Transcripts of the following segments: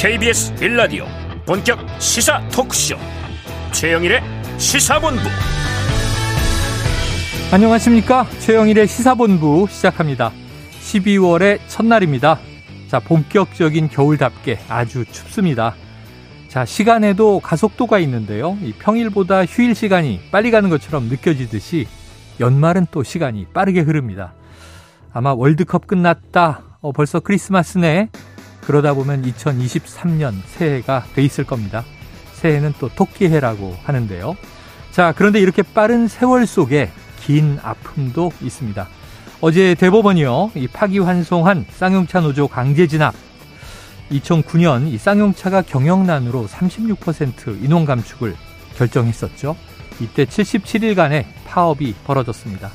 KBS 빌라디오 본격 시사 토크쇼. 최영일의 시사본부. 안녕하십니까? 최영일의 시사본부 시작합니다. 12월의 첫날입니다. 자 본격적인 겨울답게 아주 춥습니다. 자 시간에도 가속도가 있는데요. 이 평일보다 휴일 시간이 빨리 가는 것처럼 느껴지듯이 연말은 또 시간이 빠르게 흐릅니다. 아마 월드컵 끝났다. 어, 벌써 크리스마스네 그러다 보면 2023년 새해가 돼 있을 겁니다. 새해는 또 토끼해라고 하는데요. 자, 그런데 이렇게 빠른 세월 속에 긴 아픔도 있습니다. 어제 대법원이요, 이 파기환송한 쌍용차 노조 강제 진압. 2009년 이 쌍용차가 경영난으로 36% 인원 감축을 결정했었죠. 이때 77일간의 파업이 벌어졌습니다.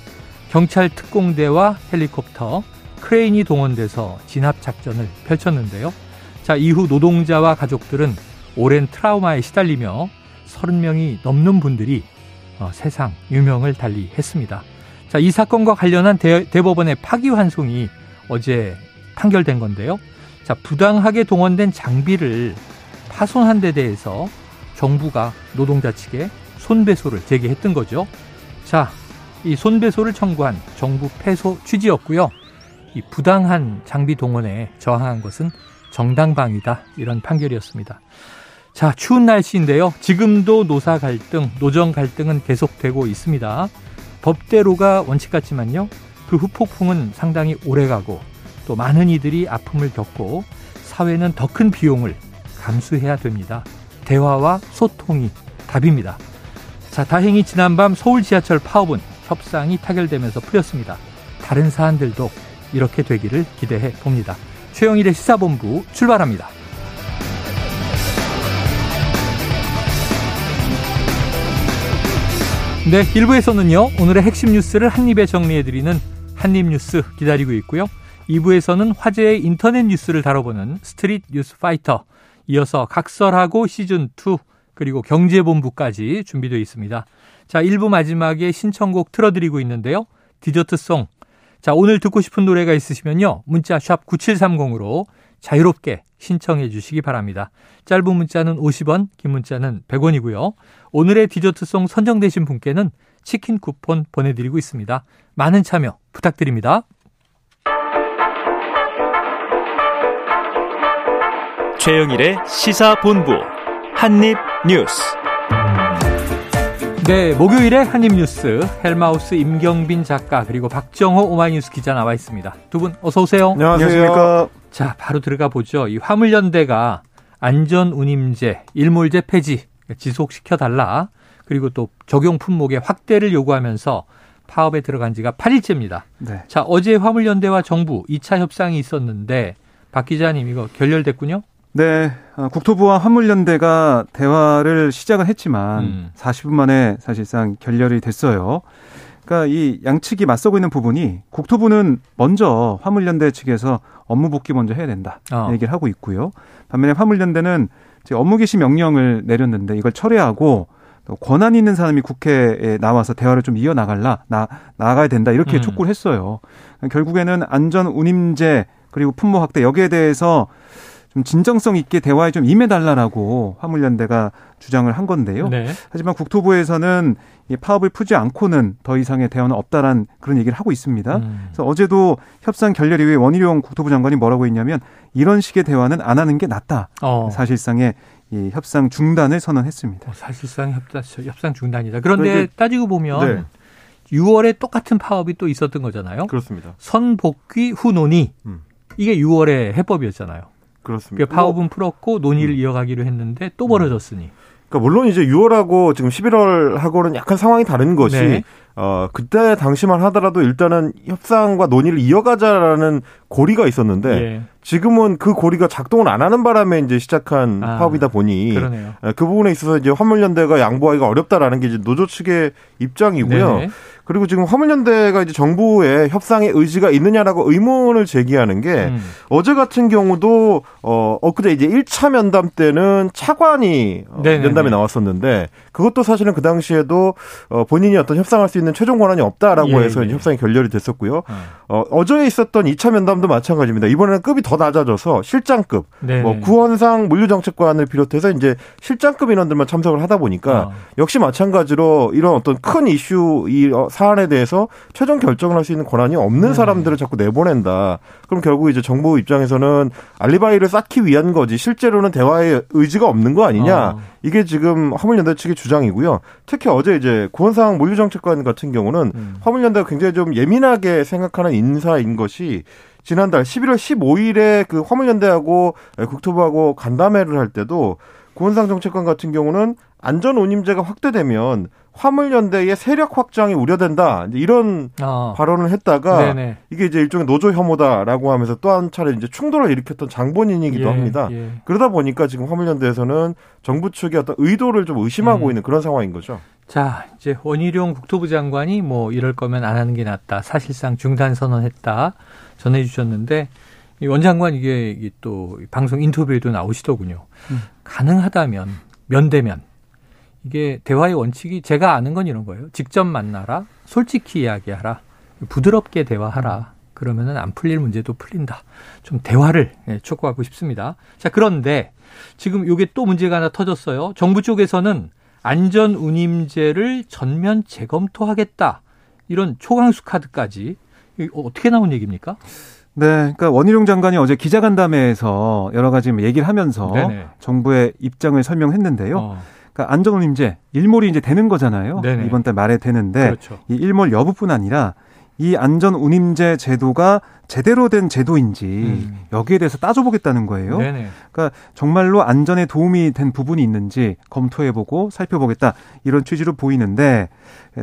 경찰 특공대와 헬리콥터, 크레인이 동원돼서 진압 작전을 펼쳤는데요. 자, 이후 노동자와 가족들은 오랜 트라우마에 시달리며 30명이 넘는 분들이 어, 세상 유명을 달리 했습니다. 자, 이 사건과 관련한 대, 대법원의 파기환송이 어제 판결된 건데요. 자, 부당하게 동원된 장비를 파손한 데 대해서 정부가 노동자 측에 손배소를 제기했던 거죠. 자, 이 손배소를 청구한 정부 패소 취지였고요. 이 부당한 장비 동원에 저항한 것은 정당방위다 이런 판결이었습니다. 자, 추운 날씨인데요. 지금도 노사 갈등, 노정 갈등은 계속되고 있습니다. 법대로가 원칙 같지만요. 그 후폭풍은 상당히 오래가고 또 많은 이들이 아픔을 겪고 사회는 더 큰 비용을 감수해야 됩니다. 대화와 소통이 답입니다. 자, 다행히 지난밤 서울 지하철 파업은 협상이 타결되면서 풀렸습니다. 다른 사안들도 이렇게 되기를 기대해 봅니다. 최영일의 시사본부 출발합니다. 네, 1부에서는요, 오늘의 핵심 뉴스를 한입에 정리해드리는 한입뉴스 기다리고 있고요. 2부에서는 화제의 인터넷 뉴스를 다뤄보는 스트릿 뉴스 파이터, 이어서 각설하고 시즌2, 그리고 경제본부까지 준비되어 있습니다. 자, 1부 마지막에 신청곡 틀어드리고 있는데요. 디저트송 자, 오늘 듣고 싶은 노래가 있으시면요. 문자 샵 9730으로 자유롭게 신청해 주시기 바랍니다. 짧은 문자는 50원, 긴 문자는 100원이고요. 오늘의 디저트송 선정되신 분께는 치킨 쿠폰 보내드리고 있습니다. 많은 참여 부탁드립니다. 최영일의 시사본부 한입뉴스 네, 목요일에 한입뉴스 헬마우스 임경빈 작가 그리고 박정호 오마이뉴스 기자 나와 있습니다. 두 분 어서 오세요. 안녕하십니까. 자, 바로 들어가 보죠. 이 화물연대가 안전운임제, 일몰제 폐지 지속시켜 달라. 그리고 또 적용 품목의 확대를 요구하면서 파업에 들어간 지가 8일째입니다. 네. 자, 어제 화물연대와 정부 2차 협상이 있었는데 박 기자님 이거 결렬됐군요. 네, 어, 국토부와 화물연대가 대화를 시작은 했지만 음. 40분 만에 사실상 결렬이 됐어요. 그러니까 이 양측이 맞서고 있는 부분이 국토부는 먼저 화물연대 측에서 업무 복귀 먼저 해야 된다 어. 얘기를 하고 있고요. 반면에 화물연대는 업무 개시 명령을 내렸는데 이걸 철회하고 권한 있는 사람이 국회에 나와서 대화를 좀 이어 나갈라 나 나가야 된다 이렇게 음. 촉구를 했어요. 결국에는 안전 운임제 그리고 품목 확대 여기에 대해서 좀 진정성 있게 대화에 좀 임해달라라고 화물연대가 주장을 한 건데요. 네. 하지만 국토부에서는 이 파업을 풀지 않고는 더 이상의 대화는 없다란 그런 얘기를 하고 있습니다. 음. 그래서 어제도 협상 결렬 이후에 원희룡 국토부 장관이 뭐라고 했냐면 이런 식의 대화는 안 하는 게 낫다. 어. 사실상의 이 협상 중단을 선언했습니다. 어, 사실상 협상, 협상 중단이다. 그런데 그러니까 따지고 보면 네. 6월에 똑같은 파업이 또 있었던 거잖아요. 그렇습니다. 선복귀 후 논의 음. 이게 6월에 해법이었잖아요. 그렇습니다. 그러니까 파업은 풀었고 논의를 음. 이어가기로 했는데 또 벌어졌으니. 그러니까 물론 이제 6월하고 지금 11월하고는 약간 상황이 다른 것이 네. 어 그때 당시만 하더라도 일단은 협상과 논의를 이어가자라는 고리가 있었는데 네. 지금은 그 고리가 작동을 안 하는 바람에 이제 시작한 아, 파업이다 보니 그러네요. 그 부분에 있어서 이제 화물연대가 양보하기가 어렵다라는 게 이제 노조 측의 입장이고요. 네 그리고 지금 화물연대가 이제 정부의 협상의 의지가 있느냐라고 의문을 제기하는 게 음. 어제 같은 경우도 어 엊그제 이제 1차 면담 때는 차관이 어, 면담에 나왔었는데 그것도 사실은 그 당시에도 어 본인이 어떤 협상할 수 있는 최종 권한이 없다라고 예, 해서 예. 협상이 결렬이 됐었고요. 음. 어 어제 있었던 2차 면담도 마찬가지입니다. 이번에는 급이 더더 낮아져서 실장급, 네네. 뭐 구원상 물류정책관을 비롯해서 이제 실장급 인원들만 참석을 하다 보니까 어. 역시 마찬가지로 이런 어떤 큰 이슈 이 어, 사안에 대해서 최종 결정을 할 수 있는 권한이 없는 네. 사람들을 자꾸 내보낸다. 그럼 결국 이제 정부 입장에서는 알리바이를 쌓기 위한 거지 실제로는 대화의 의지가 없는 거 아니냐. 어. 이게 지금 화물연대 측의 주장이고요. 특히 어제 이제 구원상 물류정책관 같은 경우는 음. 화물연대가 굉장히 좀 예민하게 생각하는 인사인 것이 지난달 11월 15일에 그 화물연대하고 국토부하고 간담회를 할 때도 고은상 정책관 같은 경우는 안전 운임제가 확대되면 화물연대의 세력 확장이 우려된다. 이런 어. 발언을 했다가 네네. 이게 이제 일종의 노조 혐오다라고 하면서 또 한 차례 이제 충돌을 일으켰던 장본인이기도 예, 합니다. 예. 그러다 보니까 지금 화물연대에서는 정부 측의 어떤 의도를 좀 의심하고 음. 있는 그런 상황인 거죠. 자, 이제 원희룡 국토부 장관이 뭐 이럴 거면 안 하는 게 낫다. 사실상 중단 선언했다. 전해 주셨는데 이 원장관 이게, 이게 또 방송 인터뷰에도 나오시더군요. 음. 가능하다면 면대면 이게 대화의 원칙이 제가 아는 건 이런 거예요. 직접 만나라. 솔직히 이야기하라. 부드럽게 대화하라. 그러면은 안 풀릴 문제도 풀린다. 좀 대화를 예, 촉구하고 싶습니다. 자, 그런데 지금 이게 또 문제가 하나 터졌어요. 정부 쪽에서는 안전 운임제를 전면 재검토하겠다. 이런 초강수 카드까지 어떻게 나온 얘기입니까? 네, 그러니까 원희룡 장관이 어제 기자간담회에서 여러 가지 얘기를 하면서 네네. 정부의 입장을 설명했는데요. 어. 그러니까 안전운임제 일몰이 이제 되는 거잖아요. 네네. 이번 달 말에 되는데 그렇죠. 이 일몰 여부뿐 아니라 이 안전 운임제 제도가 제대로 된 제도인지 음. 여기에 대해서 따져보겠다는 거예요. 네네. 그러니까 정말로 안전에 도움이 된 부분이 있는지 검토해보고 살펴보겠다 이런 취지로 보이는데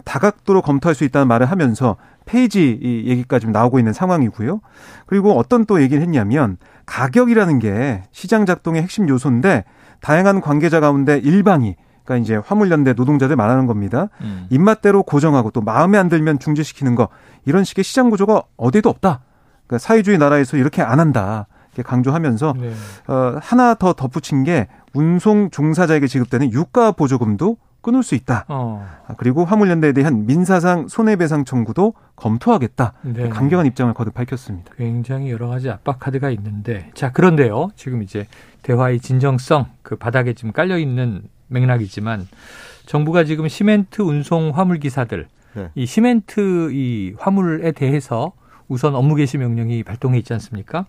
다각도로 검토할 수 있다는 말을 하면서 페이지 이 얘기까지 나오고 있는 상황이고요. 그리고 어떤 또 얘기를 했냐면 가격이라는 게 시장 작동의 핵심 요소인데 다양한 관계자 가운데 일방이 그러니까 이제 화물연대 노동자들 말하는 겁니다. 음. 입맛대로 고정하고 또 마음에 안 들면 중지시키는 거 이런 식의 시장 구조가 어디에도 없다. 그러니까 사회주의 나라에서 이렇게 안 한다. 이렇게 강조하면서 네. 어, 하나 더 덧붙인 게 운송 종사자에게 지급되는 유가 보조금도 끊을 수 있다. 어. 아, 그리고 화물연대에 대한 민사상 손해배상 청구도 검토하겠다. 네. 강경한 입장을 거듭 밝혔습니다. 굉장히 여러 가지 압박 카드가 있는데 자 그런데요. 지금 이제 대화의 진정성 그 바닥에 지금 깔려 있는 맥락이지만 정부가 지금 시멘트 운송 화물 기사들 네. 이 시멘트 이 화물에 대해서 우선 업무 개시 명령이 발동해 있지 않습니까?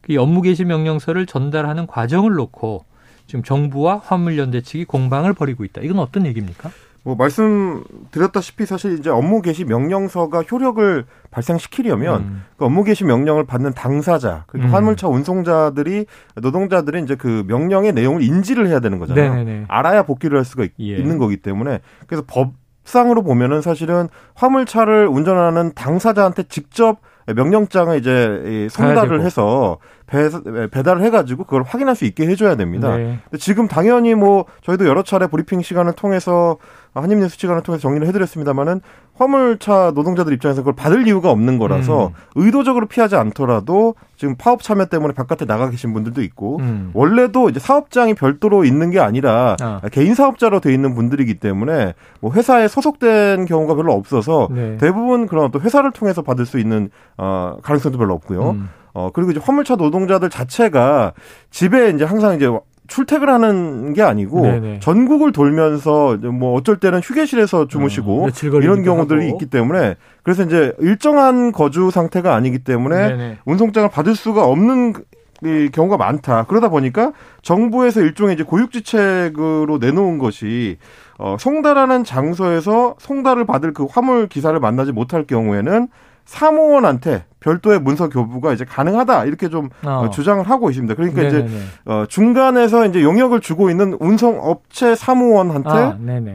그 업무 개시 명령서를 전달하는 과정을 놓고 지금 정부와 화물연대 측이 공방을 벌이고 있다. 이건 어떤 얘기입니까? 뭐 말씀드렸다시피 사실 이제 업무 개시 명령서가 효력을 발생시키려면 음. 그 업무 개시 명령을 받는 당사자 그리고 음. 화물차 운송자들이 노동자들이 이제 그 명령의 내용을 인지를 해야 되는 거잖아요. 네네네. 알아야 복귀를 할 수가 있, 예. 있는 거기 때문에 그래서 법상으로 보면은 사실은 화물차를 운전하는 당사자한테 직접 명령장을 이제 송달을 해서 배, 배달을 해가지고 그걸 확인할 수 있게 해줘야 됩니다. 네. 근데 지금 당연히 뭐 저희도 여러 차례 브리핑 시간을 통해서 한입뉴스 시간을 통해서 정리를 해드렸습니다만은 화물차 노동자들 입장에서 그걸 받을 이유가 없는 거라서 음. 의도적으로 피하지 않더라도 지금 파업 참여 때문에 바깥에 나가 계신 분들도 있고 음. 원래도 이제 사업장이 별도로 있는 게 아니라 아. 개인 사업자로 돼 있는 분들이기 때문에 뭐 회사에 소속된 경우가 별로 없어서 네. 대부분 그런 또 회사를 통해서 받을 수 있는 어 가능성도 별로 없고요. 음. 어, 그리고 이제 화물차 노동자들 자체가 집에 이제 항상 이제 출퇴근하는 게 아니고 네네. 전국을 돌면서 뭐 어쩔 때는 휴게실에서 주무시고 어, 이런 경우들이 하고. 있기 때문에 그래서 이제 일정한 거주 상태가 아니기 때문에 네네. 운송장을 받을 수가 없는 이 경우가 많다. 그러다 보니까 정부에서 일종의 이제 고육지책으로 내놓은 것이 어 송달하는 장소에서 송달을 받을 그 화물 기사를 만나지 못할 경우에는 사무원한테 별도의 문서 교부가 이제 가능하다 이렇게 좀 어. 주장을 하고 있습니다. 그러니까 네네네. 이제 어, 중간에서 이제 용역을 주고 있는 운송 업체 사무원한테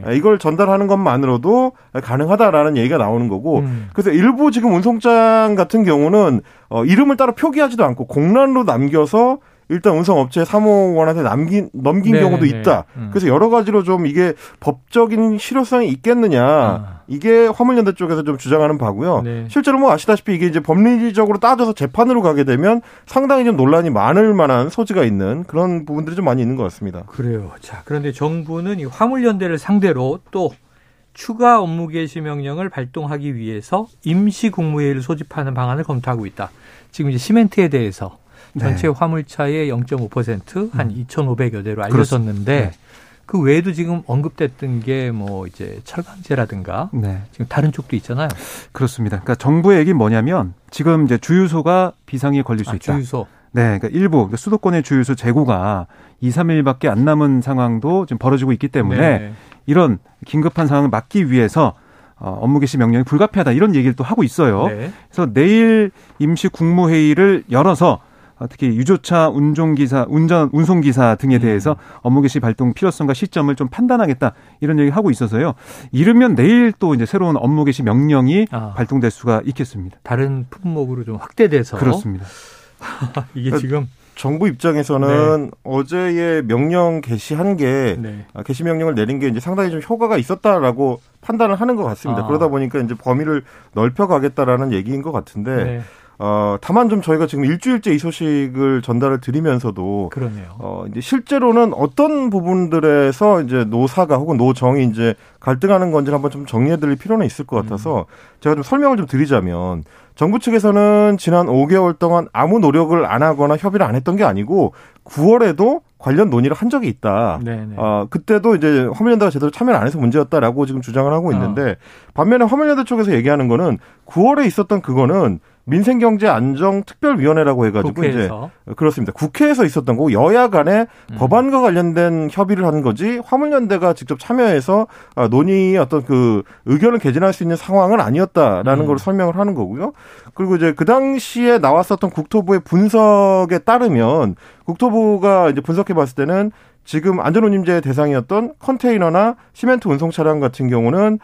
아, 이걸 전달하는 것만으로도 가능하다라는 얘기가 나오는 거고 음. 그래서 일부 지금 운송장 같은 경우는 어, 이름을 따로 표기하지도 않고 공란으로 남겨서 일단 운송 업체 사무원한테 남긴 넘긴 네네네. 경우도 있다. 음. 그래서 여러 가지로 좀 이게 법적인 실효성이 있겠느냐 아. 이게 화물연대 쪽에서 좀 주장하는 바고요. 네. 실제로 뭐 아시다시피 이게 이제 법리적으로 따져서 재판으로 가게 되면 상당히 좀 논란이 많을 만한 소지가 있는 그런 부분들이 좀 많이 있는 것 같습니다. 그래요. 자 그런데 정부는 이 화물연대를 상대로 또 추가 업무 개시 명령을 발동하기 위해서 임시 국무회의를 소집하는 방안을 검토하고 있다. 지금 이제 시멘트에 대해서 전체 네. 화물차의 0.5%한 음. 2,500여 대로 알려졌는데 네. 그 외에도 지금 언급됐던 게 뭐 이제 철강제라든가 네. 지금 다른 쪽도 있잖아요. 그렇습니다. 그러니까 정부의 얘기는 뭐냐면 지금 이제 주유소가 비상에 걸릴 수 아, 있다. 주유소. 네, 그러니까 일부 그러니까 수도권의 주유소 재고가 2, 3일밖에 안 남은 상황도 지금 벌어지고 있기 때문에 네. 이런 긴급한 상황을 막기 위해서 어, 업무 개시 명령이 불가피하다 이런 얘기를 또 하고 있어요. 네. 그래서 내일 임시 국무회의를 열어서 어, 특히 유조차 운송기사, 운전, 운송기사 등에 음. 대해서 음. 업무 개시 발동 필요성과 시점을 좀 판단하겠다 이런 얘기 하고 있어서요. 이르면 내일 또 이제 새로운 업무 개시 명령이 아. 발동될 수가 있겠습니다. 다른 품목으로 좀 확대돼서 그렇습니다. 이게 그러니까 지금 정부 입장에서는 네. 어제의 명령 개시한 게 네. 아, 개시 명령을 내린 게 이제 상당히 좀 효과가 있었다라고 판단을 하는 것 같습니다. 아. 그러다 보니까 이제 범위를 넓혀가겠다라는 얘기인 것 같은데 네. 어, 다만 좀 저희가 지금 일주일째 이 소식을 전달을 드리면서도 그러네요. 어, 이제 실제로는 어떤 부분들에서 이제 노사가 혹은 노정이 이제 갈등하는 건지 한번 좀 정리해 드릴 필요는 있을 것 같아서 음. 제가 좀 설명을 좀 드리자면 정부 측에서는 지난 5개월 동안 아무 노력을 안 하거나 협의를 안 했던 게 아니고 9월에도 관련 논의를 한 적이 있다. 네네. 어, 그때도 이제 화물연대가 제대로 참여를 안 해서 문제였다라고 지금 주장을 하고 있는데 어. 반면에 화물연대 쪽에서 얘기하는 거는 9월에 있었던 그거는 민생경제안정특별위원회라고 해가지고 국회에서. 이제 그렇습니다. 국회에서 있었던 거고 여야 간에 음. 법안과 관련된 협의를 하는 거지 화물연대가 직접 참여해서 아, 논의 어떤 그 의견을 개진할 수 있는 상황은 아니었다라는 음. 걸 설명을 하는 거고요. 그리고 이제 그 당시에 나왔었던 국토부의 분석에 따르면 국토부가 이제 분석해 봤을 때는 지금 안전운임제 대상이었던 컨테이너나 시멘트 운송 차량 같은 경우는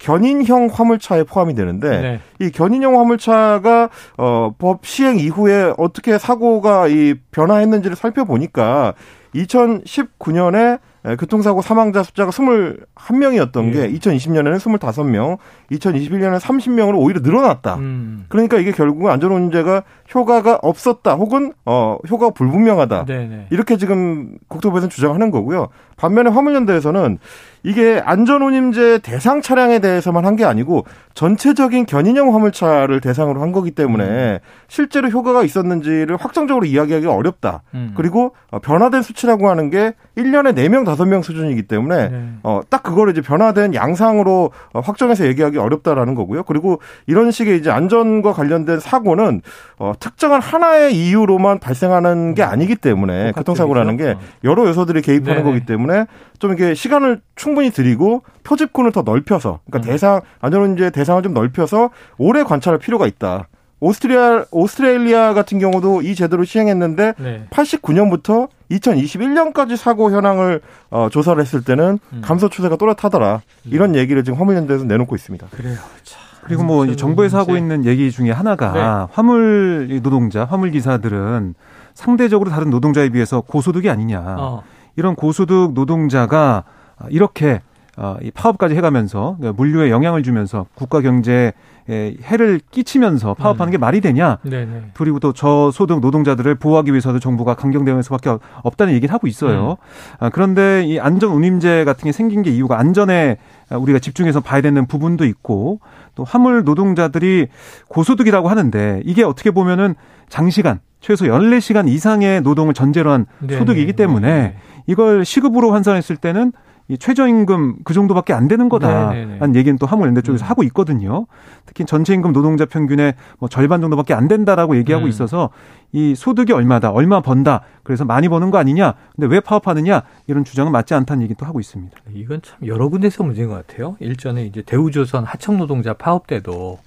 견인형 화물차에 포함이 되는데 네. 이 견인형 화물차가 어 법 시행 이후에 어떻게 사고가 이 변화했는지를 살펴보니까 2019년에 예, 교통사고 사망자 숫자가 21명이었던 예. 게 2020년에는 25명, 2021년에는 30명으로 오히려 늘어났다. 음. 그러니까 이게 결국은 안전운임제가 효과가 없었다 혹은 어 효과가 불분명하다. 네네. 이렇게 지금 국토부에서는 주장하는 거고요. 반면에 화물연대에서는 이게 안전운임제 대상 차량에 대해서만 한 게 아니고 전체적인 견인형 화물차를 대상으로 한 거기 때문에 음. 실제로 효과가 있었는지를 확정적으로 이야기하기 어렵다. 음. 그리고 어, 변화된 수치라고 하는 게 1년에 4명, 5명 수준이기 때문에 네. 어, 딱 그거를 이제 변화된 양상으로 어, 확정해서 얘기하기 어렵다라는 거고요. 그리고 이런 식의 이제 안전과 관련된 사고는 어, 특정한 하나의 이유로만 발생하는 게 음. 아니기 때문에 교통사고라는 게 여러 요소들이 개입하는 네네. 거기 때문에 좀 이게 시간을 충분히 드리고 표집군을 더 넓혀서 그러니까 음. 대상 안전운제 대상을 좀 넓혀서 오래 관찰할 필요가 있다. 오스트리아 오스트레일리아 같은 경우도 이 제도를 시행했는데 네. 89년부터 2021년까지 사고 현황을 어, 조사를 했을 때는 음. 감소 추세가 또렷하더라. 음. 이런 얘기를 지금 화물연대에서 내놓고 있습니다. 그래요. 참. 그리고 뭐 정부에서 하고 있는 얘기 중에 하나가 네. 화물 노동자, 화물 기사들은 상대적으로 다른 노동자에 비해서 고소득이 아니냐. 어. 이런 고소득 노동자가 이렇게 어, 이 파업까지 해가면서 그러니까 물류에 영향을 주면서 국가 경제에 해를 끼치면서 파업하는 게 음. 말이 되냐? 네네. 그리고 또 저소득 노동자들을 보호하기 위해서도 정부가 강경 대응할 수밖에 없다는 얘기를 하고 있어요. 음. 아, 그런데 이 안전 운임제 같은 게 생긴 게 이유가 안전에 우리가 집중해서 봐야 되는 부분도 있고 또 화물 노동자들이 고소득이라고 하는데 이게 어떻게 보면은 장시간 최소 14시간 이상의 노동을 전제로 한 네네. 소득이기 때문에 이걸 시급으로 환산했을 때는 이 최저임금 그 정도밖에 안 되는 거다라는 얘기는 또 화물연대 쪽에서 음. 하고 있거든요. 특히 전체임금 노동자 평균의 뭐 절반 정도밖에 안 된다라고 얘기하고 음. 있어서 이 소득이 얼마다, 얼마 번다. 그래서 많이 버는 거 아니냐. 근데 왜 파업하느냐 이런 주장은 맞지 않다는 얘기도 하고 있습니다. 이건 참 여러 군데서 문제인 것 같아요. 일전에 이제 대우조선 하청 노동자 파업 때도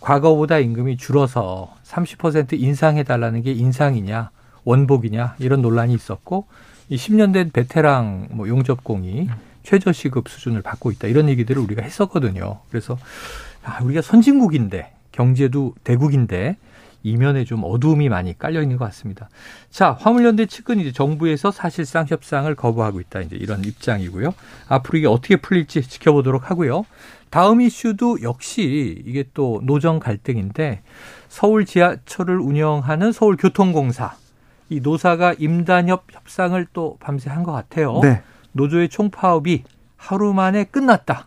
과거보다 임금이 줄어서 30% 인상해 달라는 게 인상이냐 원복이냐 이런 논란이 있었고 이 10년 된 베테랑 뭐 용접공이 최저 시급 수준을 받고 있다 이런 얘기들을 우리가 했었거든요. 그래서 아, 우리가 선진국인데 경제도 대국인데 이면에 좀 어두움이 많이 깔려 있는 것 같습니다. 자, 화물연대 측은 이제 정부에서 사실상 협상을 거부하고 있다. 이제 이런 입장이고요. 앞으로 이게 어떻게 풀릴지 지켜보도록 하고요. 다음 이슈도 역시 이게 또 노정 갈등인데 서울 지하철을 운영하는 서울교통공사 이 노사가 임단협 협상을 또 밤새 한 것 같아요. 네. 노조의 총파업이 하루 만에 끝났다.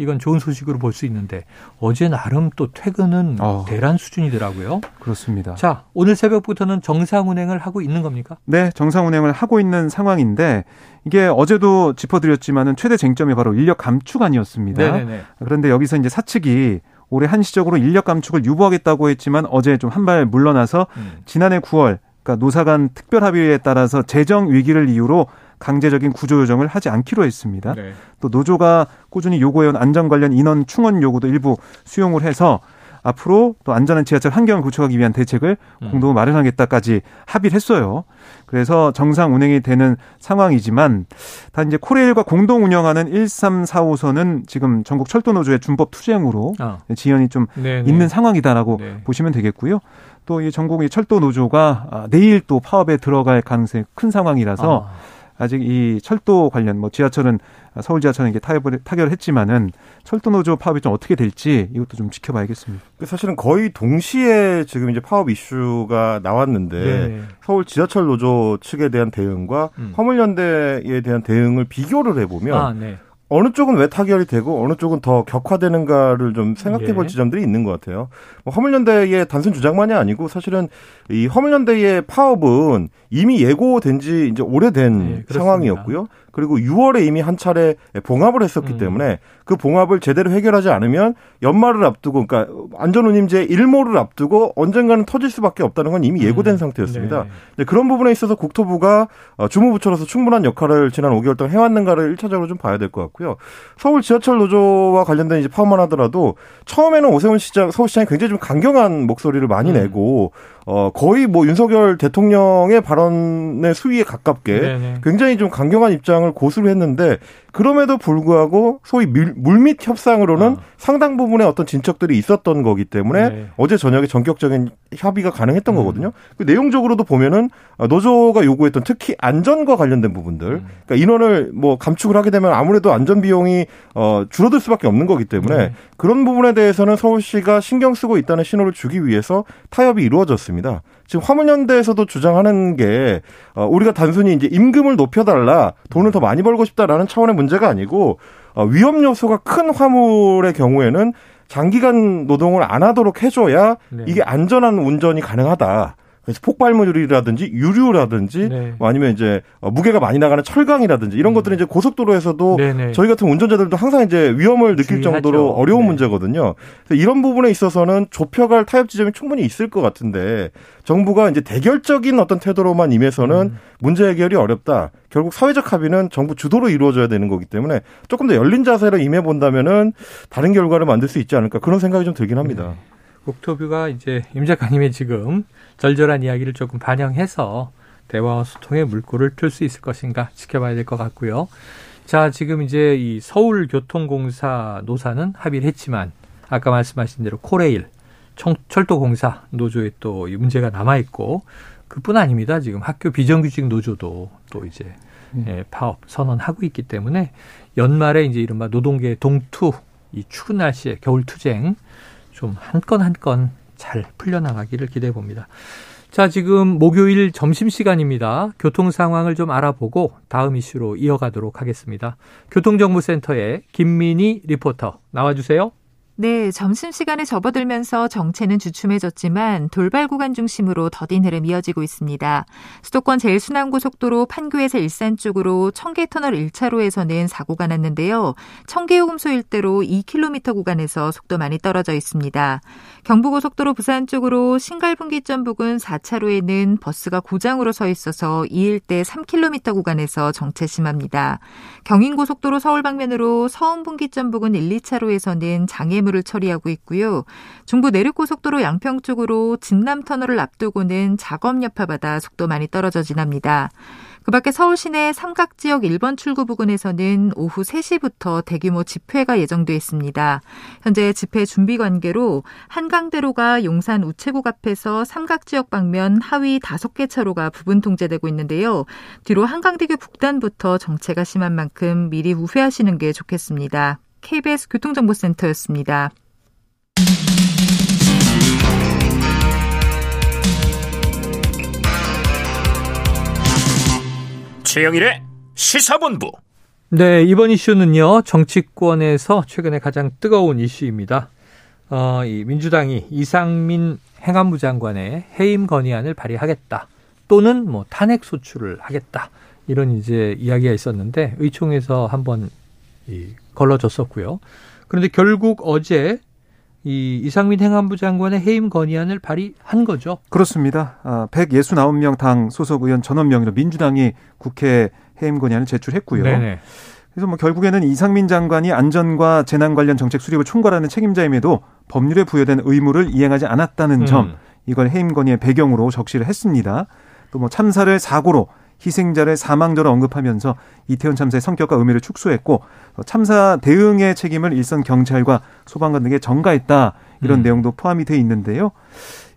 이건 좋은 소식으로 볼 수 있는데 어제 나름 또 퇴근은 어. 대란 수준이더라고요. 그렇습니다. 자, 오늘 새벽부터는 정상 운행을 하고 있는 겁니까? 네, 정상 운행을 하고 있는 상황인데 이게 어제도 짚어드렸지만은 최대 쟁점이 바로 인력 감축 아니었습니다. 네네네. 그런데 여기서 이제 사측이 올해 한시적으로 인력 감축을 유보하겠다고 했지만 어제 좀 한 발 물러나서 음. 지난해 9월 그러니까 노사 간 특별 합의에 따라서 재정 위기를 이유로 강제적인 구조 조정을 하지 않기로 했습니다. 네. 또 노조가 꾸준히 요구해온 안전 관련 인원 충원 요구도 일부 수용을 해서 앞으로 또 안전한 지하철 환경을 구축하기 위한 대책을 음. 공동 마련하겠다까지 합의를 했어요. 그래서 정상 운행이 되는 상황이지만 다 이제 코레일과 공동 운영하는 1345선은 지금 전국 철도 노조의 준법 투쟁으로 아. 지연이 좀 네네. 네. 있는 상황이다라고 네. 보시면 되겠고요. 또 이 전국의 철도 노조가 아, 내일 또 파업에 들어갈 가능성이 큰 상황이라서 아. 아직 이 철도 관련 뭐 지하철은 서울 지하철은 이게 타협을 타결을 했지만은 철도 노조 파업이 좀 어떻게 될지 이것도 좀 지켜봐야겠습니다. 그 사실은 거의 동시에 지금 이제 파업 이슈가 나왔는데 네. 서울 지하철 노조 측에 대한 대응과 음. 화물연대에 대한 대응을 비교를 해보면 아, 네. 어느 쪽은 왜 타결이 되고 어느 쪽은 더 격화되는가를 좀 생각해 볼 예. 지점들이 있는 것 같아요. 뭐 화물연대의 단순 주장만이 아니고 사실은 이 화물연대의 파업은 이미 예고된 지 이제 오래된 네, 상황이었고요. 그리고 6월에 이미 한 차례 봉합을 했었기 음. 때문에 그 봉합을 제대로 해결하지 않으면 연말을 앞두고 그러니까 안전운임제 일모를 앞두고 언젠가는 터질 수밖에 없다는 건 이미 예고된 음. 상태였습니다. 네. 그런 부분에 있어서 국토부가 어, 주무부처로서 충분한 역할을 지난 5개월 동안 해왔는가를 1차적으로 좀 봐야 될 것 같고요. 서울 지하철 노조와 관련된 이제 파업만 하더라도 처음에는 오세훈 시장 서울시장이 굉장히 좀 강경한 목소리를 많이 음. 내고 어, 거의 뭐 윤석열 대통령의 발언의 수위에 가깝게 네네. 굉장히 좀 강경한 입장을 고수를 했는데 그럼에도 불구하고 소위 물밑 협상으로는 어. 상당 부분의 어떤 진척들이 있었던 거기 때문에 네. 어제 저녁에 전격적인 협의가 가능했던 음. 거거든요. 그 내용적으로도 보면은 노조가 요구했던 특히 안전과 관련된 부분들, 음. 그러니까 인원을 뭐 감축을 하게 되면 아무래도 안전 비용이 어 줄어들 수밖에 없는 거기 때문에 네. 그런 부분에 대해서는 서울시가 신경 쓰고 있다는 신호를 주기 위해서 타협이 이루어졌습니다. 지금 화물연대에서도 주장하는 게 어, 우리가 단순히 이제 임금을 높여달라 돈을 더 많이 벌고 싶다라는 차원의 문제가 아니고 어, 위험 요소가 큰 화물의 경우에는 장기간 노동을 안 하도록 해줘야 네. 이게 안전한 운전이 가능하다. 그래서 폭발물이라든지 유류라든지 네. 뭐 아니면 이제 어, 무게가 많이 나가는 철강이라든지 이런 음. 것들은 이제 고속도로에서도 네네. 저희 같은 운전자들도 항상 이제 위험을 느낄 주의하죠. 정도로 어려운 네. 문제거든요. 그래서 이런 부분에 있어서는 좁혀갈 타협 지점이 충분히 있을 것 같은데 정부가 이제 대결적인 어떤 태도로만 임해서는 음. 문제 해결이 어렵다. 결국 사회적 합의는 정부 주도로 이루어져야 되는 거기 때문에 조금 더 열린 자세로 임해 본다면은 다른 결과를 만들 수 있지 않을까 그런 생각이 좀 들긴 합니다. 네. 국토부가 이제 임 작가님의 지금 절절한 이야기를 조금 반영해서 대화와 소통의 물꼬를 틀 수 있을 것인가 지켜봐야 될 것 같고요. 자, 지금 이제 이 서울교통공사 노사는 합의를 했지만 아까 말씀하신 대로 코레일, 청, 철도공사 노조에 또 문제가 남아 있고 그뿐 아닙니다. 지금 학교 비정규직 노조도 또 이제 음. 예, 파업 선언하고 있기 때문에 연말에 이제 이른바 노동계 동투 이 추운 날씨에 겨울 투쟁 좀 한 건 한 건 잘 풀려나가기를 기대해 봅니다. 자, 지금 목요일 점심시간입니다. 교통 상황을 좀 알아보고 다음 이슈로 이어가도록 하겠습니다. 교통정보센터의 김민희 리포터 나와주세요. 네, 점심시간에 접어들면서 정체는 주춤해졌지만 돌발 구간 중심으로 더딘 흐름 이어지고 있습니다. 수도권 제일순환고속도로 판교에서 일산 쪽으로 청계터널 1차로에서는 사고가 났는데요. 청계요금소 일대로 2km 구간에서 속도 많이 떨어져 있습니다. 경부고속도로 부산 쪽으로 신갈분기점 부근 4차로에는 버스가 고장으로 서 있어서 이 일대 3km 구간에서 정체 심합니다. 경인고속도로 서울 방면으로 서운분기점 부근 1, 2차로에서는 장애물 업무를 처리하고 있고요. 중부 내륙고속도로 양평 쪽으로 진남터널을 앞두고는 작업 여파받아 속도 많이 떨어져 지납니다. 그 밖에 서울 시내 삼각지역 1번 출구 부근에서는 오후 3시부터 대규모 집회가 예정돼 있습니다. 현재 집회 준비 관계로 한강대로가 용산 우체국 앞에서 삼각지역 방면 하위 5개 차로가 부분 통제되고 있는데요. 뒤로 한강대교 북단부터 정체가 심한 만큼 미리 우회하시는 게 좋겠습니다. KBS 교통정보센터였습니다. 최영일의 시사본부. 네, 이번 이슈는요, 정치권에서 최근에 가장 뜨거운 이슈입니다. 어, 이 민주당이 이상민 행안부 장관의 해임 건의안을 발의하겠다. 또는 뭐 탄핵 소추를 하겠다. 이런 이제 이야기가 있었는데 의총에서 한번 이 걸러졌었고요. 그런데 결국 어제 이 이상민 행안부 장관의 해임 건의안을 발의한 거죠. 그렇습니다. 아, 169명 당 소속 의원 전원 명의로 민주당이 국회 해임 건의안을 제출했고요. 네네. 그래서 뭐 결국에는 이상민 장관이 안전과 재난 관련 정책 수립을 총괄하는 책임자임에도 법률에 부여된 의무를 이행하지 않았다는 점 음. 이걸 해임 건의의 배경으로 적시를 했습니다. 또 뭐 참사를 사고로 희생자를 사망자로 언급하면서 이태원 참사의 성격과 의미를 축소했고 참사 대응의 책임을 일선 경찰과 소방관 등에 전가했다 이런 음. 내용도 포함이 돼 있는데요.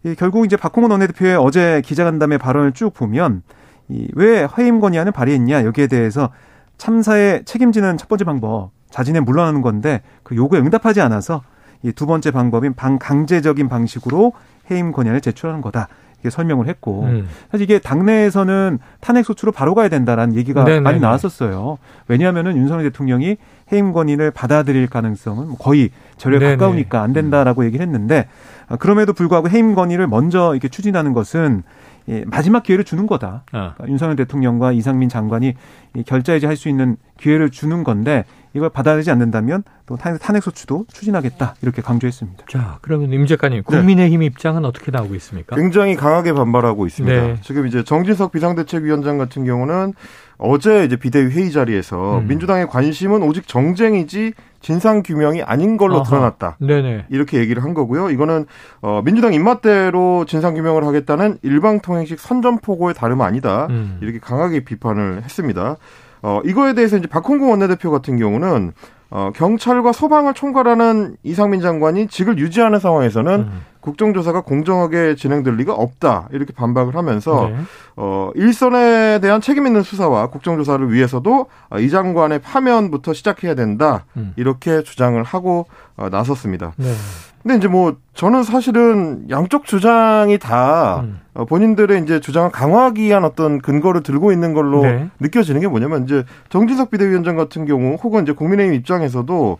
이 결국 이제 박홍원 원내대표의 어제 기자간담회 발언을 쭉 보면 이왜 해임 건의안을 발의했냐 여기에 대해서 참사에 책임지는 첫 번째 방법 자진에 물러나는 건데 그 요구에 응답하지 않아서 이 두 번째 방법인 반강제적인 방식으로 해임 건의안을 제출하는 거다. 이렇게 설명을 했고 음. 사실 이게 당내에서는 탄핵 소추로 바로 가야 된다라는 얘기가 네네네. 많이 나왔었어요. 왜냐하면은 윤석열 대통령이 해임 건의를 받아들일 가능성은 뭐 거의 절에 가까우니까 안 된다라고 얘기를 했는데 어, 그럼에도 불구하고 해임 건의를 먼저 이렇게 추진하는 것은 예, 마지막 기회를 주는 거다. 어. 그러니까 윤석열 대통령과 이상민 장관이 결자해지 할 수 있는 기회를 주는 건데 이걸 받아들이지 않는다면 또 탄핵 소추도 추진하겠다 이렇게 강조했습니다. 자, 그러면 임 작가님 국민의힘 네. 입장은 어떻게 나오고 있습니까? 굉장히 강하게 반발하고 있습니다. 네. 지금 이제 정진석 비상대책위원장 같은 경우는 어제 이제 비대위 회의 자리에서 음. 민주당의 관심은 오직 정쟁이지 진상 규명이 아닌 걸로 아하. 드러났다. 네네. 이렇게 얘기를 한 거고요. 이거는 어 민주당 입맛대로 진상 규명을 하겠다는 일방통행식 선전포고의 다름 아니다. 음. 이렇게 강하게 비판을 했습니다. 어 이거에 대해서 이제 박홍구 원내대표 같은 경우는 어, 경찰과 소방을 총괄하는 이상민 장관이 직을 유지하는 상황에서는 음. 국정조사가 공정하게 진행될 리가 없다 이렇게 반박을 하면서 네. 어, 일선에 대한 책임 있는 수사와 국정조사를 위해서도 어, 이 장관의 파면부터 시작해야 된다 음. 이렇게 주장을 하고 어, 나섰습니다. 네. 근데 이제 뭐 저는 사실은 양쪽 주장이 다 음. 어, 본인들의 이제 주장을 강화하기 위한 어떤 근거를 들고 있는 걸로 네. 느껴지는 게 뭐냐면 이제 정진석 비대위원장 같은 경우 혹은 이제 국민의힘 입장에서도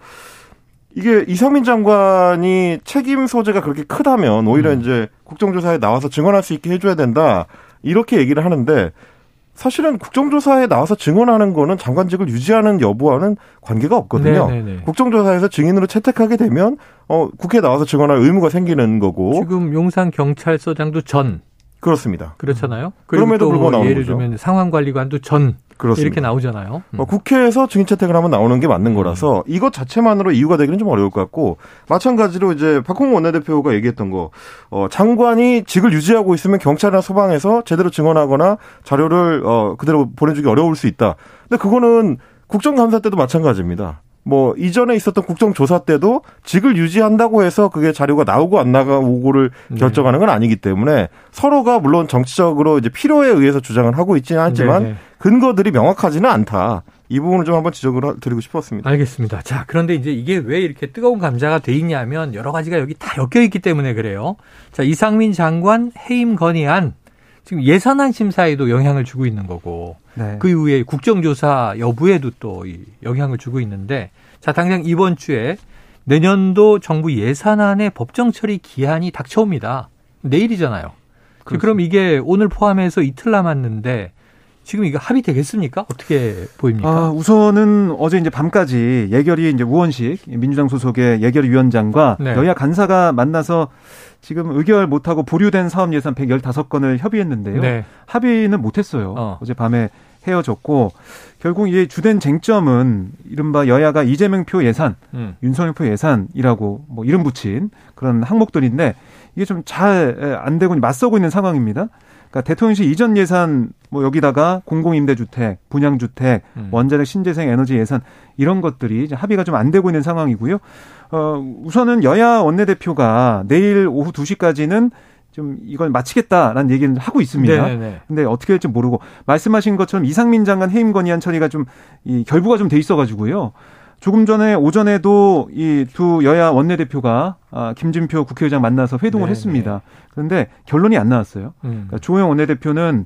이게 이상민 장관이 책임 소재가 그렇게 크다면 오히려 음. 이제 국정조사에 나와서 증언할 수 있게 해줘야 된다 이렇게 얘기를 하는데 사실은 국정조사에 나와서 증언하는 거는 장관직을 유지하는 여부와는 관계가 없거든요. 네네네. 네, 네. 국정조사에서 증인으로 채택하게 되면 어 국회에 나와서 증언할 의무가 생기는 거고. 지금 용산 경찰서장도 전 그렇습니다. 그렇잖아요. 그럼에도 불구하고 예를 들면 상황관리관도 전 그렇습니다. 이렇게 나오잖아요. 음. 국회에서 증인 채택을 하면 나오는 게 맞는 거라서 음. 이것 자체만으로 이유가 되기는 좀 어려울 것 같고 마찬가지로 이제 박홍 원내대표가 얘기했던 거 어, 장관이 직을 유지하고 있으면 경찰이나 소방에서 제대로 증언하거나 자료를 어, 그대로 보내주기 어려울 수 있다. 근데 그거는 국정감사 때도 마찬가지입니다. 뭐 이전에 있었던 국정조사 때도 직을 유지한다고 해서 그게 자료가 나오고 안 나가고를 네. 결정하는 건 아니기 때문에 서로가 물론 정치적으로 이제 필요에 의해서 주장을 하고 있지는 않지만 네네. 근거들이 명확하지는 않다. 이 부분을 좀 한번 지적을 드리고 싶었습니다. 알겠습니다. 자, 그런데 이제 이게 왜 이렇게 뜨거운 감자가 돼 있냐면 여러 가지가 여기 다 엮여 있기 때문에 그래요. 자, 이상민 장관 해임 건의안 지금 예산안 심사에도 영향을 주고 있는 거고 네. 그 이후에 국정조사 여부에도 또 영향을 주고 있는데 자 당장 이번 주에 내년도 정부 예산안의 법정 처리 기한이 닥쳐옵니다. 내일이잖아요. 그렇습니다. 그럼 이게 오늘 포함해서 이틀 남았는데 지금 이거 합의되겠습니까? 어떻게 보입니까? 아, 우선은 어제 이제 밤까지 예결위 이제 우원식 민주당 소속의 예결위 위원장과 네. 여야 간사가 만나서 지금 의결 못하고 보류된 사업 예산 115건을 협의했는데요. 네. 합의는 못했어요. 어. 제 밤에 헤어졌고 결국 이 주된 쟁점은 이른바 여야가 이재명 표 예산, 음. 윤석열 표 예산이라고 뭐 이름 붙인 그런 항목들인데 이게 좀 잘 안 되고 맞서고 있는 상황입니다. 그러니까 대통령실 이전 예산 뭐 여기다가 공공임대주택, 분양주택, 음. 원자력 신재생 에너지 예산 이런 것들이 이제 합의가 좀 안 되고 있는 상황이고요. 어 우선은 여야 원내대표가 내일 오후 2시까지는 좀 이걸 마치겠다라는 얘기는 하고 있습니다. 네네. 네. 근데 어떻게 될지 모르고 말씀하신 것처럼 이상민 장관 해임 건의안 처리가 좀 이 결부가 좀 돼 있어 가지고요. 조금 전에 오전에도 이 두 여야 원내대표가 아, 김진표 국회의장 만나서 회동을 네네. 했습니다. 그런데 결론이 안 나왔어요. 음. 그러니까 조영 원내대표는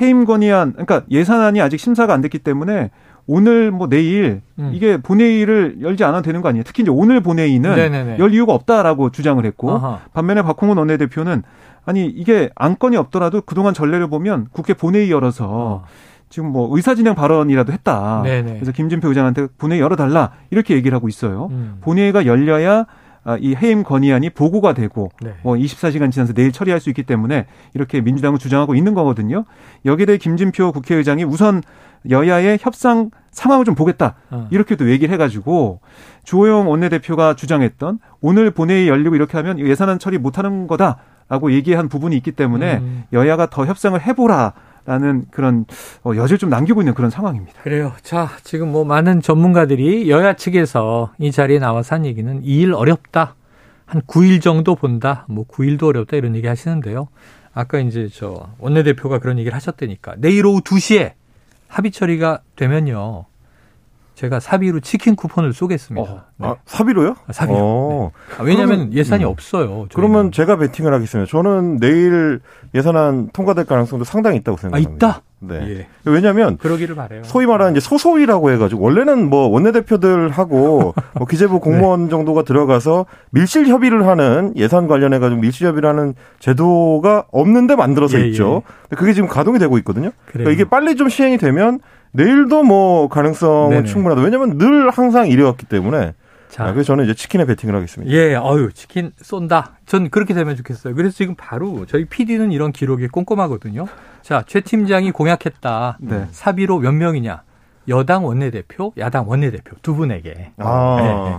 해임 건의안, 그러니까 예산안이 아직 심사가 안 됐기 때문에 오늘 뭐 내일 음. 이게 본회의를 열지 않아도 되는 거 아니에요. 특히 이제 오늘 본회의는 네네네. 열 이유가 없다라고 주장을 했고 아하. 반면에 박홍원 원내대표는 아니 이게 안건이 없더라도 그동안 전례를 보면 국회 본회의 열어서 어. 지금 뭐 의사진행 발언이라도 했다. 네네. 그래서 김진표 의장한테 본회의 열어달라 이렇게 얘기를 하고 있어요. 음. 본회의가 열려야 아, 이 해임 건의안이 보고가 되고 네. 뭐 24시간 지나서 내일 처리할 수 있기 때문에 이렇게 민주당은 주장하고 있는 거거든요. 여기에 대해 김진표 국회의장이 우선 여야의 협상 상황을 좀 보겠다. 어. 이렇게도 얘기를 해가지고 주호영 원내대표가 주장했던 오늘 본회의 열리고 이렇게 하면 예산안 처리 못하는 거다라고 얘기한 부분이 있기 때문에 음. 여야가 더 협상을 해보라. 라는 그런 어, 여지를 좀 남기고 있는 그런 상황입니다. 그래요. 자, 지금 뭐 많은 전문가들이 여야 측에서 이 자리에 나와서 한 얘기는 2일 어렵다. 한 9일 정도 본다. 뭐 9일도 어렵다 이런 얘기 하시는데요. 아까 이제 저 원내대표가 그런 얘기를 하셨다니까. 내일 오후 2시에 합의 처리가 되면요. 제가 사비로 치킨 쿠폰을 쏘겠습니다. 어, 네. 아, 사비로요? 아, 사비로. 어. 네. 아, 왜냐하면 예산이 음. 없어요. 저희는. 그러면 제가 베팅을 하겠습니다. 저는 내일 예산안 통과될 가능성도 상당히 있다고 생각합니다. 아, 있다? 네. 예. 왜냐하면 그러기를 바래요. 소위 말하는 이제 소소위라고 해가지고 원래는 뭐 원내대표들하고 뭐 기재부 공무원 네. 정도가 들어가서 밀실 협의를 하는 예산 관련해가지고 밀실 협의를 하는 제도가 없는데 만들어서 예, 있죠. 예. 그게 지금 가동이 되고 있거든요. 그러니까 이게 빨리 좀 시행이 되면 내일도 뭐 가능성은 네네. 충분하다. 왜냐하면 늘 항상 이래왔기 때문에. 자, 아, 그래서 저는 이제 치킨에 베팅을 하겠습니다. 예, 어유 치킨 쏜다. 전 그렇게 되면 좋겠어요. 그래서 지금 바로 저희 PD는 이런 기록이 꼼꼼하거든요. 자, 최 팀장이 공약했다. 네. 사비로 몇 명이냐? 여당 원내대표, 야당 원내대표 두 분에게 아. 네,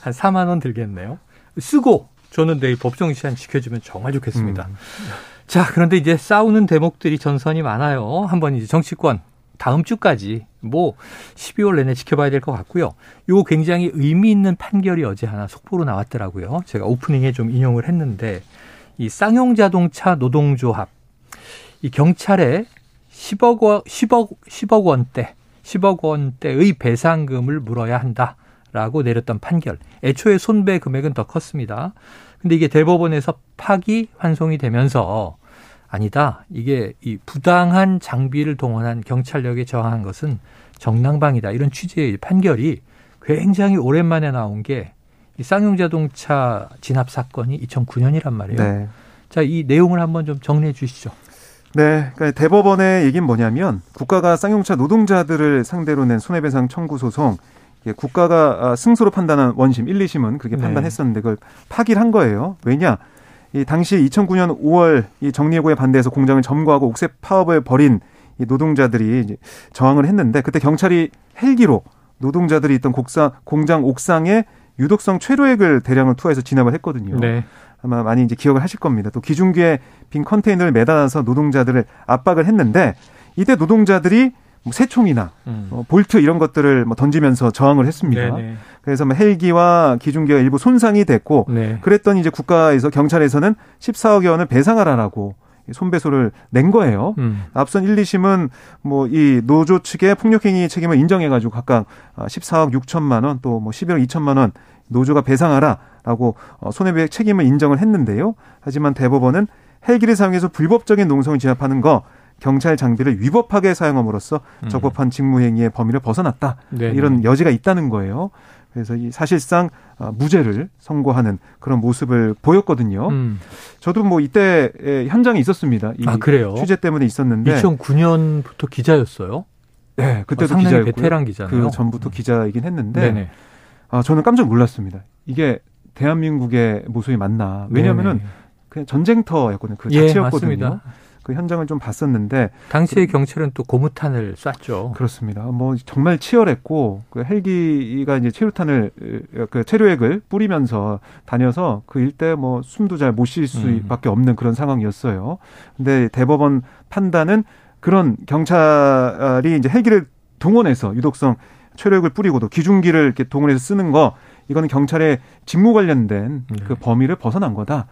한 4만 원 들겠네요. 쓰고 저는 내일 법정 시한 지켜주면 정말 좋겠습니다. 음. 자, 그런데 이제 싸우는 대목들이 전선이 많아요. 한번 이제 정치권 다음 주까지 뭐 12월 내내 지켜봐야 될 것 같고요. 요 굉장히 의미 있는 판결이 어제 하나 속보로 나왔더라고요. 제가 오프닝에 좀 인용을 했는데 이 쌍용 자동차 노동조합 이 경찰에 10억 원 10억 10억 원대 10억 원대의 배상금을 물어야 한다라고 내렸던 판결. 애초에 손배 금액은 더 컸습니다. 근데 이게 대법원에서 파기 환송이 되면서 아니다. 이게 이 부당한 장비를 동원한 경찰력에 저항한 것은 정당방위다. 이런 취지의 판결이 굉장히 오랜만에 나온 게 이 쌍용자동차 진압 사건이 2009년이란 말이에요. 네. 자, 이 내용을 한번 좀 정리해 주시죠. 네, 그러니까 대법원의 얘기는 뭐냐면 국가가 쌍용차 노동자들을 상대로 낸 손해배상 청구 소송 국가가 아, 승소로 판단한 원심 1, 2심은 그렇게 네. 판단했었는데 그걸 파기를 한 거예요. 왜냐? 이 당시 2009년 5월 이 정리해고에 반대해서 공장을 점거하고 옥새 파업을 벌인 이 노동자들이 이제 저항을 했는데 그때 경찰이 헬기로 노동자들이 있던 곡상, 공장 옥상에 유독성 최루액을 대량을 투하해서 진압을 했거든요. 네. 아마 많이 이제 기억을 하실 겁니다. 또 기중기에 빈 컨테이너를 매달아서 노동자들을 압박을 했는데 이때 노동자들이 뭐 새총이나 음. 어, 볼트 이런 것들을 뭐 던지면서 저항을 했습니다. 네네. 그래서 뭐 헬기와 기중기가 일부 손상이 됐고 네. 그랬더니 이제 국가에서 경찰에서는 14억여 원을 배상하라라고 손배소를 낸 거예요. 음. 앞선 1, 2심은 뭐 이 노조 측의 폭력행위 책임을 인정해가지고 각각 14억 6천만 원 또 뭐 11억 2천만 원 노조가 배상하라라고 어, 손해배상 책임을 인정을 했는데요. 하지만 대법원은 헬기를 사용해서 불법적인 농성을 진압하는 거 경찰 장비를 위법하게 사용함으로써 음. 적법한 직무행위의 범위를 벗어났다. 네네. 이런 여지가 있다는 거예요. 그래서 이 사실상 어, 무죄를 선고하는 그런 모습을 보였거든요. 음. 저도 뭐 이때 현장에 있었습니다. 아 그래요? 취재 때문에 있었는데 2009년부터 기자였어요. 네, 그때도 아, 기자였고 베테랑 기자네요. 그 전부터 음. 기자이긴 했는데 네네. 아, 저는 깜짝 놀랐습니다. 이게 대한민국의 모습이 맞나? 왜냐하면은 그냥 전쟁터였거든요. 그 예, 자체였거든요. 맞습니다. 그 현장을 좀 봤었는데 당시의 경찰은 또 고무탄을 쐈죠. 그렇습니다. 뭐 정말 치열했고 그 헬기가 이제 체류탄을 그 체류액을 뿌리면서 다녀서 그 일대 뭐 숨도 잘 못 쉴 수밖에 없는 그런 상황이었어요. 근데 대법원 판단은 그런 경찰이 이제 헬기를 동원해서 유독성 체류액을 뿌리고도 기중기를 이렇게 동원해서 쓰는 거 이거는 경찰의 직무 관련된 그 네. 범위를 벗어난 거다.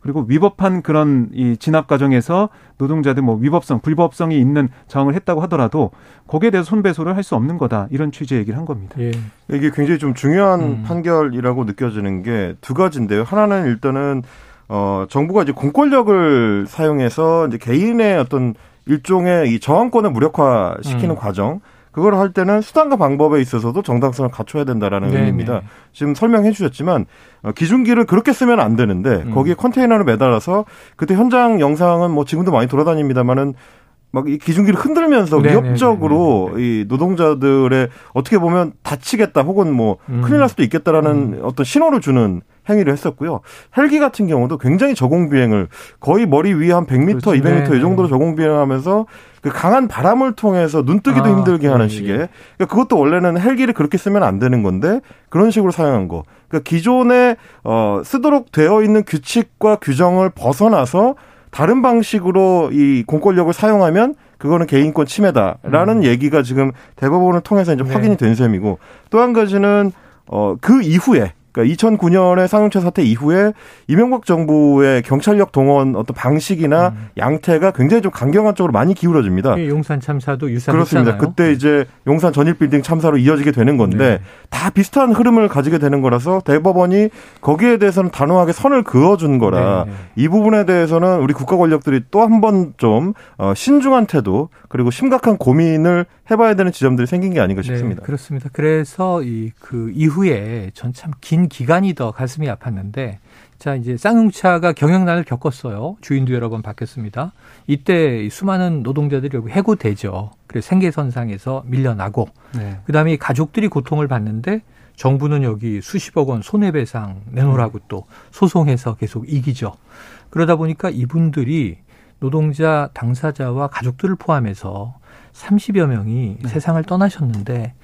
그리고 위법한 그런 이 진압 과정에서 노동자들 뭐 위법성, 불법성이 있는 정을 했다고 하더라도 거기에 대해서 손배소를 할 수 없는 거다 이런 취지의 얘기를 한 겁니다. 예. 이게 굉장히 좀 중요한 음. 판결이라고 느껴지는 게 두 가지인데요. 하나는 일단은 어 정부가 이제 공권력을 사용해서 이제 개인의 어떤 일종의 이 저항권을 무력화시키는 음. 과정 그걸 할 때는 수단과 방법에 있어서도 정당성을 갖춰야 된다라는 네네. 의미입니다. 지금 설명해 주셨지만 어, 기중기를 그렇게 쓰면 안 되는데 음. 거기에 컨테이너를 매달아서 그때 현장 영상은 뭐 지금도 많이 돌아다닙니다만은 막이 기중기를 흔들면서 네네네네. 네, 위협적으로 네, 네, 이 노동자들의 어떻게 보면 다치겠다 혹은 뭐 음. 큰일 날 수도 있겠다라는 음. 어떤 신호를 주는 행위를 했었고요. 헬기 같은 경우도 굉장히 저공 비행을 거의 머리 위에 한 100m, 그렇죠. 200m 이 정도로 저공 비행하면서 그 강한 바람을 통해서 눈뜨기도 아, 힘들게 하는 예, 식의 그러니까 그것도 원래는 헬기를 그렇게 쓰면 안 되는 건데 그런 식으로 사용한 거. 그러니까 기존에 어 쓰도록 되어 있는 규칙과 규정을 벗어나서 다른 방식으로 이 공권력을 사용하면 그거는 개인권 침해다라는 음. 얘기가 지금 대법원을 통해서 이제 네. 확인이 된 셈이고 또 한 가지는 어 그 이후에 그러니까 2009년의 상용차 사태 이후에 이명박 정부의 경찰력 동원 어떤 방식이나 음. 양태가 굉장히 좀 강경한 쪽으로 많이 기울어집니다. 예, 용산 참사도 유사했잖아요. 그렇습니다. 그때 이제 용산 전일 빌딩 참사로 이어지게 되는 건데 네. 다 비슷한 흐름을 가지게 되는 거라서 대법원이 거기에 대해서는 단호하게 선을 그어준 거라 네. 네. 이 부분에 대해서는 우리 국가 권력들이 또 한 번좀 어, 신중한 태도 그리고 심각한 고민을 해봐야 되는 지점들이 생긴 게 아닌가 네, 싶습니다. 네, 그렇습니다. 그래서 이 그 이후에 전 참 긴 기간이 더 가슴이 아팠는데 자 이제 쌍용차가 경영난을 겪었어요. 주인도 여러 번 바뀌었습니다. 이때 수많은 노동자들이 여기 해고되죠. 그래서 생계선상에서 밀려나고 네. 그다음에 가족들이 고통을 받는데 정부는 여기 수십억 원 손해배상 내놓으라고 음. 또 소송해서 계속 이기죠. 그러다 보니까 이분들이 노동자 당사자와 가족들을 포함해서 30여 명이 네. 세상을 떠나셨는데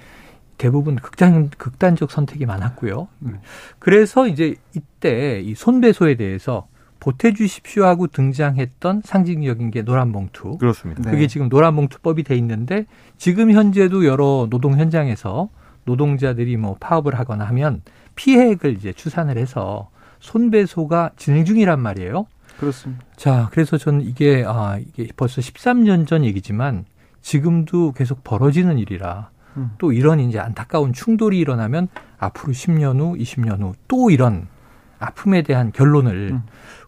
대부분 극단 극단적 선택이 많았고요. 음. 그래서 이제 이때 이 손배소에 대해서 보태 주십시오 하고 등장했던 상징적인 게 노란 봉투. 그렇습니다. 그게 네. 지금 노란 봉투법이 돼 있는데 지금 현재도 여러 노동 현장에서 노동자들이 뭐 파업을 하거나 하면 피해액을 이제 추산을 해서 손배소가 진행 중이란 말이에요. 그렇습니다. 자, 그래서 저는 이게 아 이게 벌써 13년 전 얘기지만 지금도 계속 벌어지는 일이라 음. 또 이런 이제 안타까운 충돌이 일어나면 앞으로 10년 후, 20년 후 또 이런 아픔에 대한 결론을 음.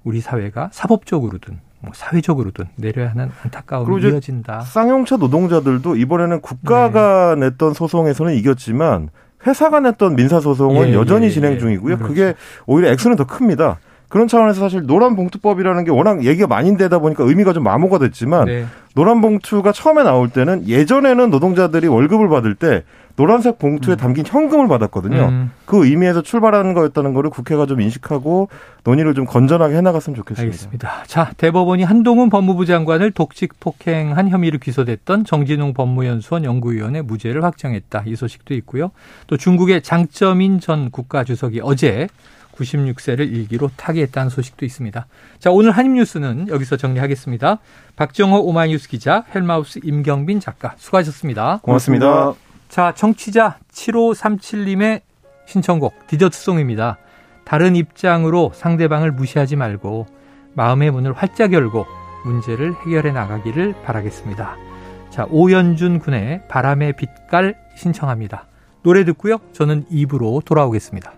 우리 사회가 사법적으로든 뭐 사회적으로든 내려야 하는 안타까움이 이어진다. 쌍용차 노동자들도 이번에는 국가가 네. 냈던 소송에서는 이겼지만 회사가 냈던 민사 소송은 예, 여전히 예, 진행 예. 중이고요. 그렇죠. 그게 오히려 액수는 더 큽니다. 그런 차원에서 사실 노란 봉투법이라는 게 워낙 얘기가 많이 되다 보니까 의미가 좀 마모가 됐지만 네. 노란 봉투가 처음에 나올 때는 예전에는 노동자들이 월급을 받을 때 노란색 봉투에 음. 담긴 현금을 받았거든요. 음. 그 의미에서 출발하는 거였다는 거를 국회가 좀 인식하고 논의를 좀 건전하게 해나갔으면 좋겠습니다. 알겠습니다. 자, 대법원이 한동훈 법무부 장관을 독직 폭행한 혐의로 기소됐던 정진웅 법무연수원 연구위원회 무죄를 확정했다. 이 소식도 있고요. 또 중국의 장점인 전 국가주석이 어제 96세를 일기로 타계했다는 소식도 있습니다. 자, 오늘 한입뉴스는 여기서 정리하겠습니다. 박정호 오마이뉴스 기자, 헬마우스 임경빈 작가, 수고하셨습니다. 고맙습니다. 자, 청취자 7537님의 신청곡, 디저트송입니다. 다른 입장으로 상대방을 무시하지 말고 마음의 문을 활짝 열고 문제를 해결해 나가기를 바라겠습니다. 자, 오연준 군의 바람의 빛깔 신청합니다. 노래 듣고요. 저는 입으로 돌아오겠습니다.